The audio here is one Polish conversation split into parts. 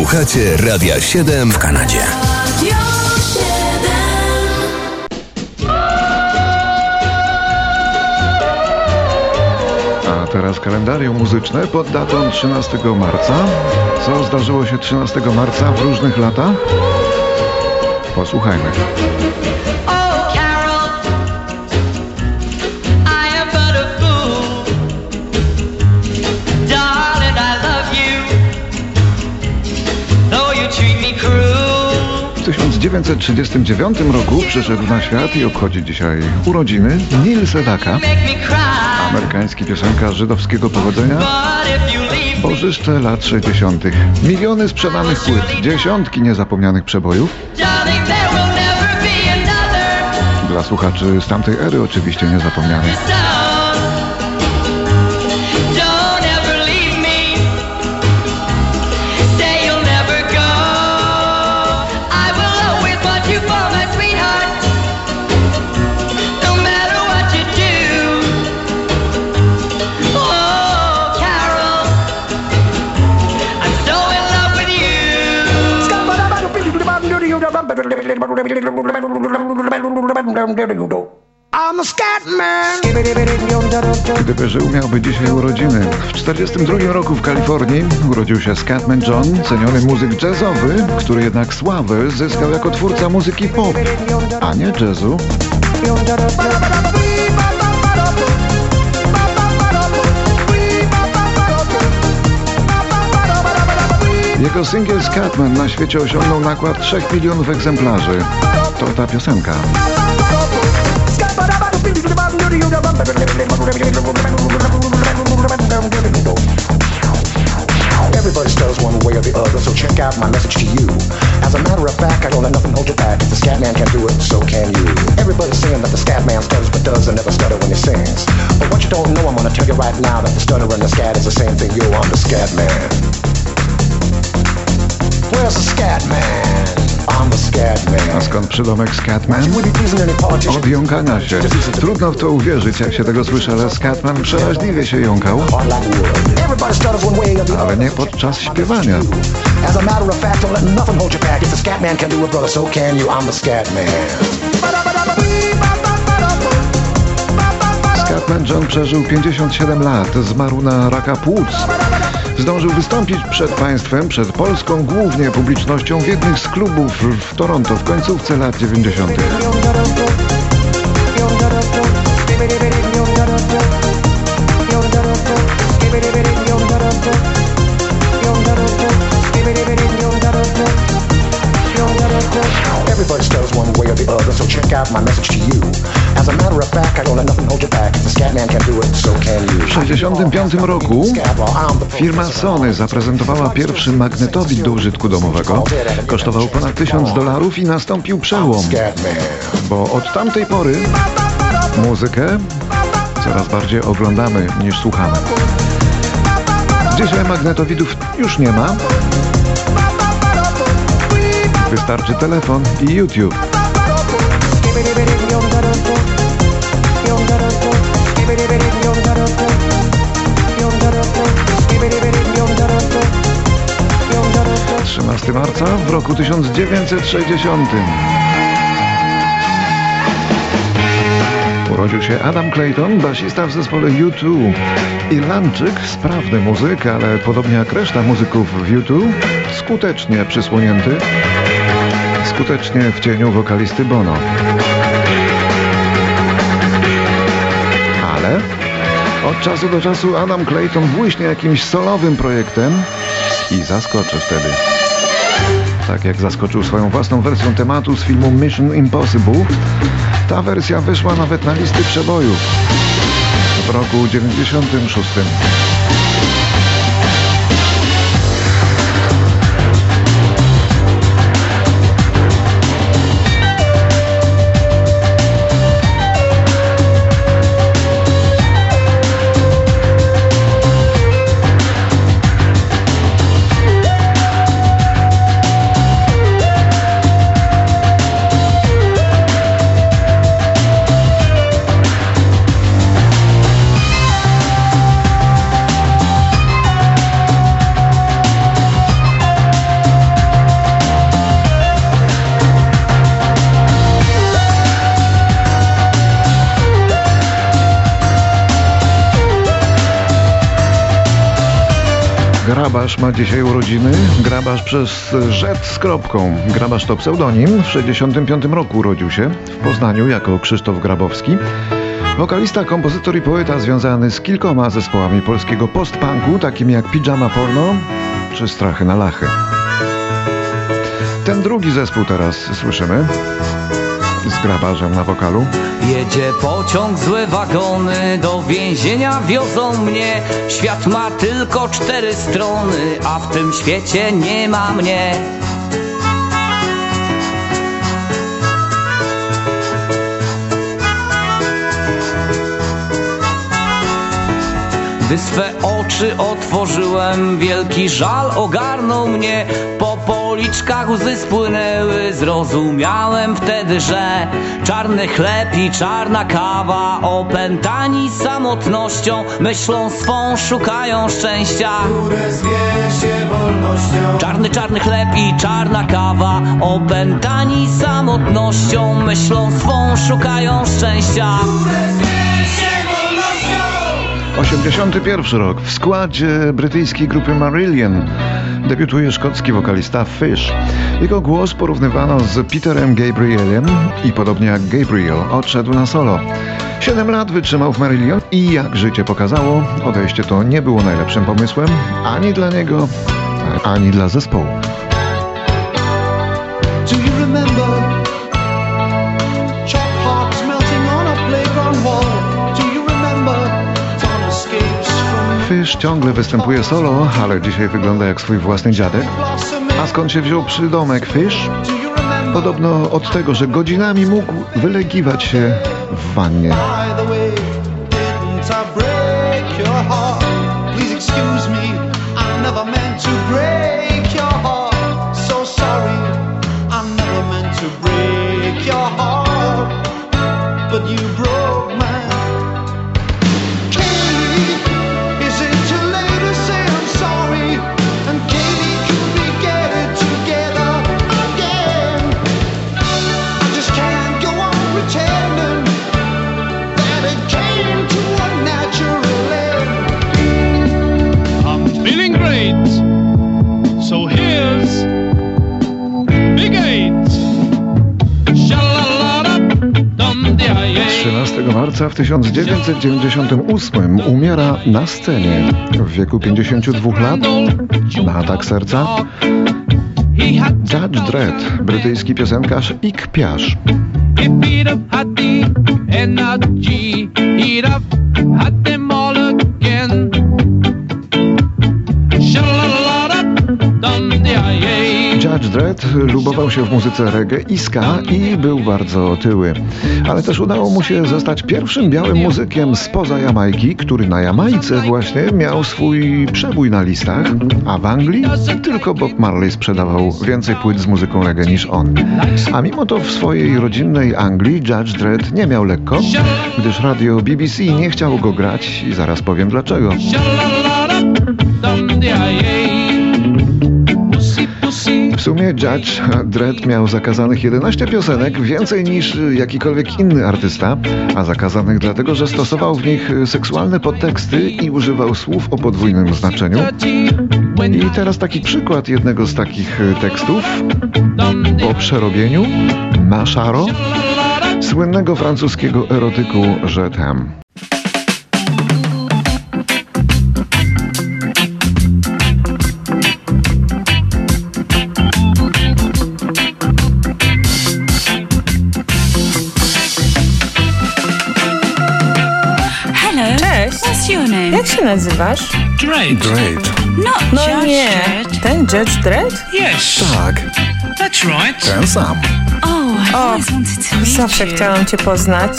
Słuchacie Radia 7 w Kanadzie. A teraz kalendarium muzyczne pod datą 13 marca. Co zdarzyło się 13 marca w różnych latach? Posłuchajmy. 1939 roku przyszedł na świat i obchodzi dzisiaj urodziny Neil Sedaka, amerykański piosenkarz żydowskiego pochodzenia, bożyszcze lat 60. Miliony sprzedanych płyt, dziesiątki niezapomnianych przebojów. Dla słuchaczy z tamtej ery oczywiście niezapomnianych. I'm a. Gdyby żył, miałby dzisiaj urodziny. W 42 roku w Kalifornii urodził się Scatman John, ceniony muzyk jazzowy, który jednak sławę zyskał jako twórca muzyki pop, a nie jazzu. Jego singiel Scatman na świecie osiągnął nakład 3 milionów egzemplarzy. To ta piosenka. Everybody stutters one way or the other, so check out my message to you. As a matter of fact, I don't let nothing hold you back. If the scat man can do it, so can you. Everybody's saying that the scat man stutters but does and never stutter when he sings. But what you don't know, I'm gonna tell you right now that the stutter and the scat is the same thing. Yo, I'm the scat man. A skąd przydomek Scatman? Od jąkania się. Trudno w to uwierzyć, jak się tego słyszy, ale Scatman przeraźliwie się jąkał, ale nie podczas śpiewania. Scatman John przeżył 57 lat, zmarł na raka płuc. Zdążył wystąpić przed państwem, przed polską głównie publicznością w jednych z klubów w Toronto w końcówce lat 90. Everybody stutters one way or the other, so check out my message to you. W 65 roku firma Sony zaprezentowała pierwszy magnetowid do użytku domowego. Kosztował ponad 1000 dolarów i nastąpił przełom, bo od tamtej pory muzykę coraz bardziej oglądamy niż słuchamy. Dzisiaj magnetowidów już nie ma. Wystarczy telefon i YouTube. 13 marca w roku 1960. Urodził się Adam Clayton, basista w zespole U2. Irlandczyk, sprawny muzyk, ale podobnie jak reszta muzyków w U2, skutecznie przysłonięty, skutecznie w cieniu wokalisty Bono. Od czasu do czasu Adam Clayton błyśnie jakimś solowym projektem i zaskoczy wtedy. Tak jak zaskoczył swoją własną wersją tematu z filmu Mission Impossible, ta wersja wyszła nawet na listy przebojów w roku 96. Grabarz ma dzisiaj urodziny. Grabarz przez rzet z kropką. Grabarz to pseudonim. W 65 roku urodził się w Poznaniu jako Krzysztof Grabowski. Wokalista, kompozytor i poeta związany z kilkoma zespołami polskiego post-punku, takimi jak Pijama Porno czy Strachy na Lachy. Ten drugi zespół teraz słyszymy z grabarzem na wokalu. Jedzie pociąg, złe wagony, do więzienia wiozą mnie. Świat ma tylko cztery strony, a w tym świecie nie ma mnie. Gdy swe oczy otworzyłem, wielki żal ogarnął mnie. Po policzkach łzy spłynęły, zrozumiałem wtedy, że czarny chleb i czarna kawa, opętani samotnością, myślą swą szukają szczęścia. Czarny, czarny chleb i czarna kawa, opętani samotnością, myślą swą szukają szczęścia. 81 rok. W składzie brytyjskiej grupy Marillion debiutuje szkocki wokalista Fish. Jego głos porównywano z Peterem Gabrielem i podobnie jak Gabriel odszedł na solo. Siedem lat wytrzymał w Marillion i jak życie pokazało, odejście to nie było najlepszym pomysłem ani dla niego, ani dla zespołu. Do you remember ciągle występuje solo, ale dzisiaj wygląda jak swój własny dziadek. A skąd się wziął przydomek Fish? Podobno od tego, że godzinami mógł wylegiwać się w wannie. Excuse me, I never meant to break marca w 1998 umiera na scenie w wieku 52 lat. Na atak serca. Judge Dredd, brytyjski piosenkarz i kpiarz. Judge Dredd lubował się w muzyce reggae i ska i był bardzo otyły. Ale też udało mu się zostać pierwszym białym muzykiem spoza Jamajki, który na Jamajce właśnie miał swój przebój na listach, a w Anglii tylko Bob Marley sprzedawał więcej płyt z muzyką reggae niż on. A mimo to w swojej rodzinnej Anglii Judge Dredd nie miał lekko, gdyż radio BBC nie chciało go grać i zaraz powiem dlaczego. Sumie Judge Dredd miał zakazanych 11 piosenek, więcej niż jakikolwiek inny artysta, a zakazanych dlatego, że stosował w nich seksualne podteksty i używał słów o podwójnym znaczeniu. I teraz taki przykład jednego z takich tekstów o przerobieniu Maszaro, słynnego francuskiego erotyku Je się nazywasz? Drake. Great. Not No Judge nie, Dredd. ten Judge Dredd? Yes, Tak, that's right. ten sam. Oh, I've O, always wanted to meet Zawsze you. chciałam cię poznać.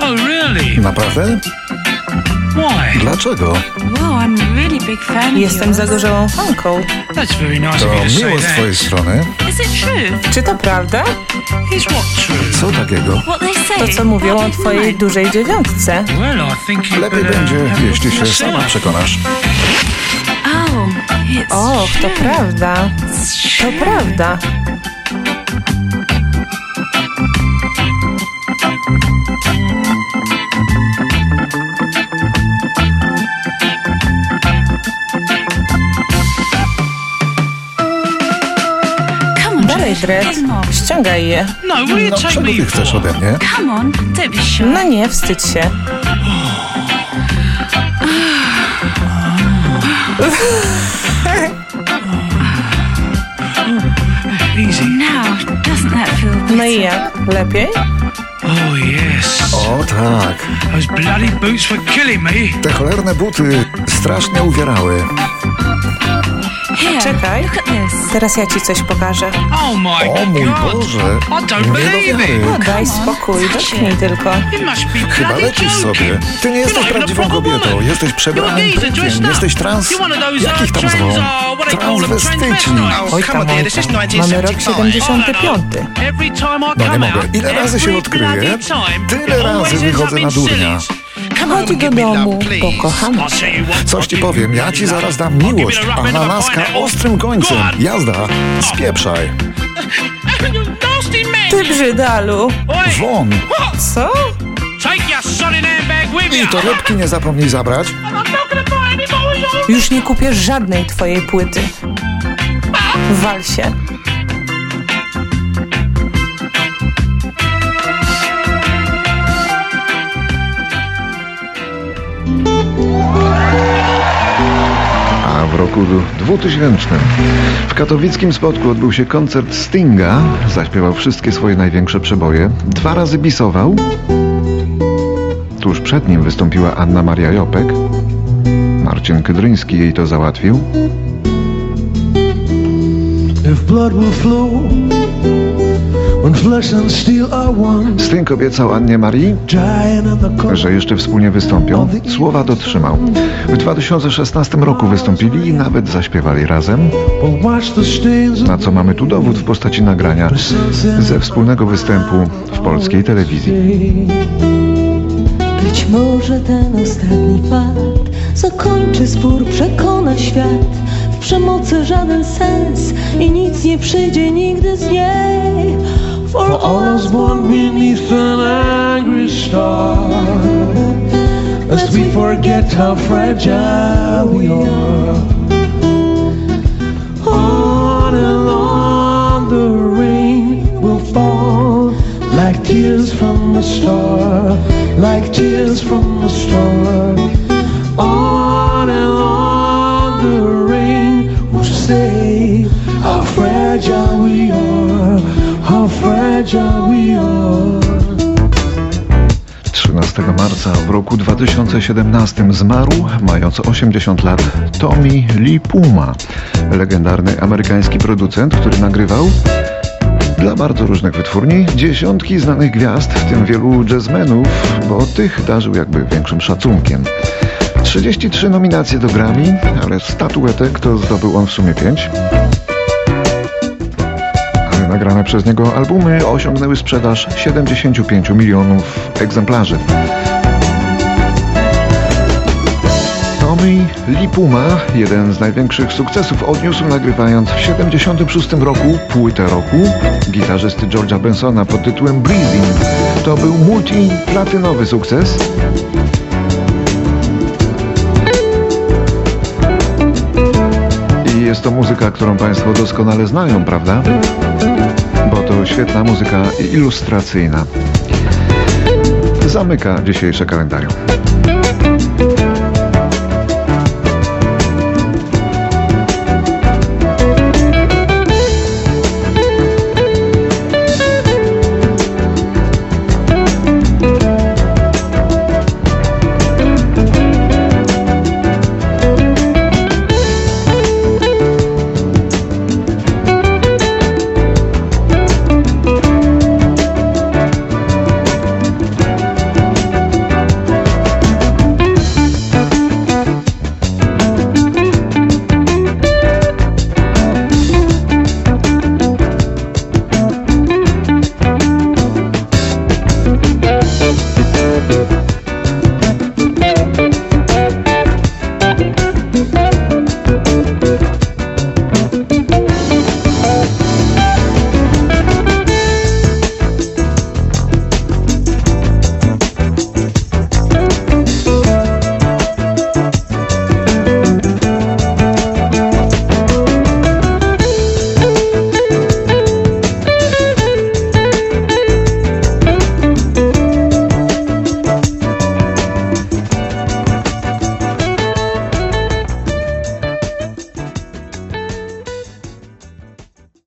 Oh, really? Naprawdę? Why? Dlaczego? Wow, I'm a really big fan Jestem zagorzałą fanką. That's very nice To of you to say miło z twojej strony. Is it true? Czy to prawda? Is what true? Co takiego? What they say? To, co mówią o What they twojej dużej dziewiątce. Well, I think you Lepiej better będzie, have a jeśli look się sama yourself. przekonasz. Oh, it's Och, to true. prawda. It's To true. prawda. Dred. Ściągaj je. No, No czego ty chcesz ode mnie? Come on, don't be shy. No nie, wstydź się. No i jak? Lepiej? Oh, yes. O tak, Those bloody boots were killing me. te cholerne buty strasznie uwierały. Here, Czekaj. look at this. Teraz ja ci coś pokażę. Oh, my O mój God. Boże, I don't nie do believe wiary. it. No daj spokój, dotknij tylko. You must be Chyba bloody lecisz joking. sobie. Ty nie You're jesteś prawdziwą kobietą. Jesteś przebranym typiem. up. Jesteś trans... You're one of those, Jakich tam trans, zwą? transvestites. Oj tam, oj tam. Mamy rok 1975. 75. Every time I No come nie mogę. Ile razy się every odkryję? Tyle razy wychodzę na durnia. And do domu, what, Coś ci powiem, a ja ci zaraz dam miłość. a Ananaska pineapple. ostrym końcem. Jazda, spieprzaj. Ty brzydalu. Won. Co? I torebki nie zapomnij zabrać. Już nie kupię żadnej twojej płyty. Wal się. Roku 2000 w katowickim Spodku odbył się koncert Stinga. Zaśpiewał wszystkie swoje największe przeboje. Dwa razy bisował. Tuż przed nim wystąpiła Anna Maria Jopek. Marcin Kydryński jej to załatwił. If blood will flow when flesh and steel are one, Sting obiecał Annie Marii, giant in the corner. że jeszcze wspólnie wystąpią. Słowa dotrzymał. W 2016 roku wystąpili i nawet zaśpiewali razem, na co mamy tu dowód w postaci nagrania ze wspólnego występu w polskiej telewizji. Być może ten ostatni fakt zakończy spór, przekona świat. W przemocy żaden sens i nic nie przyjdzie nigdy z niej. For all is born beneath an angry star. Lest we forget how fragile we are. On and on the rain will fall like tears from the star, like tears from the star. Fragile we are. 13 marca w roku 2017 zmarł, mając 80 lat, Tommy Lee Puma, legendarny amerykański producent, który nagrywał dla bardzo różnych wytwórni dziesiątki znanych gwiazd, w tym wielu jazzmenów, bo tych darzył jakby większym szacunkiem. 33 nominacje do Grammy, ale statuetek to zdobył on w sumie 5. Nagrane przez niego albumy osiągnęły sprzedaż 75 milionów egzemplarzy. Tommy Lee Puma, jeden z największych sukcesów odniósł nagrywając w 76 roku płytę roku gitarzysty George'a Bensona pod tytułem Breathing. To był multiplatynowy sukces. I jest to muzyka, którą Państwo doskonale znają, prawda? Świetna muzyka ilustracyjna. Zamyka dzisiejsze kalendarium.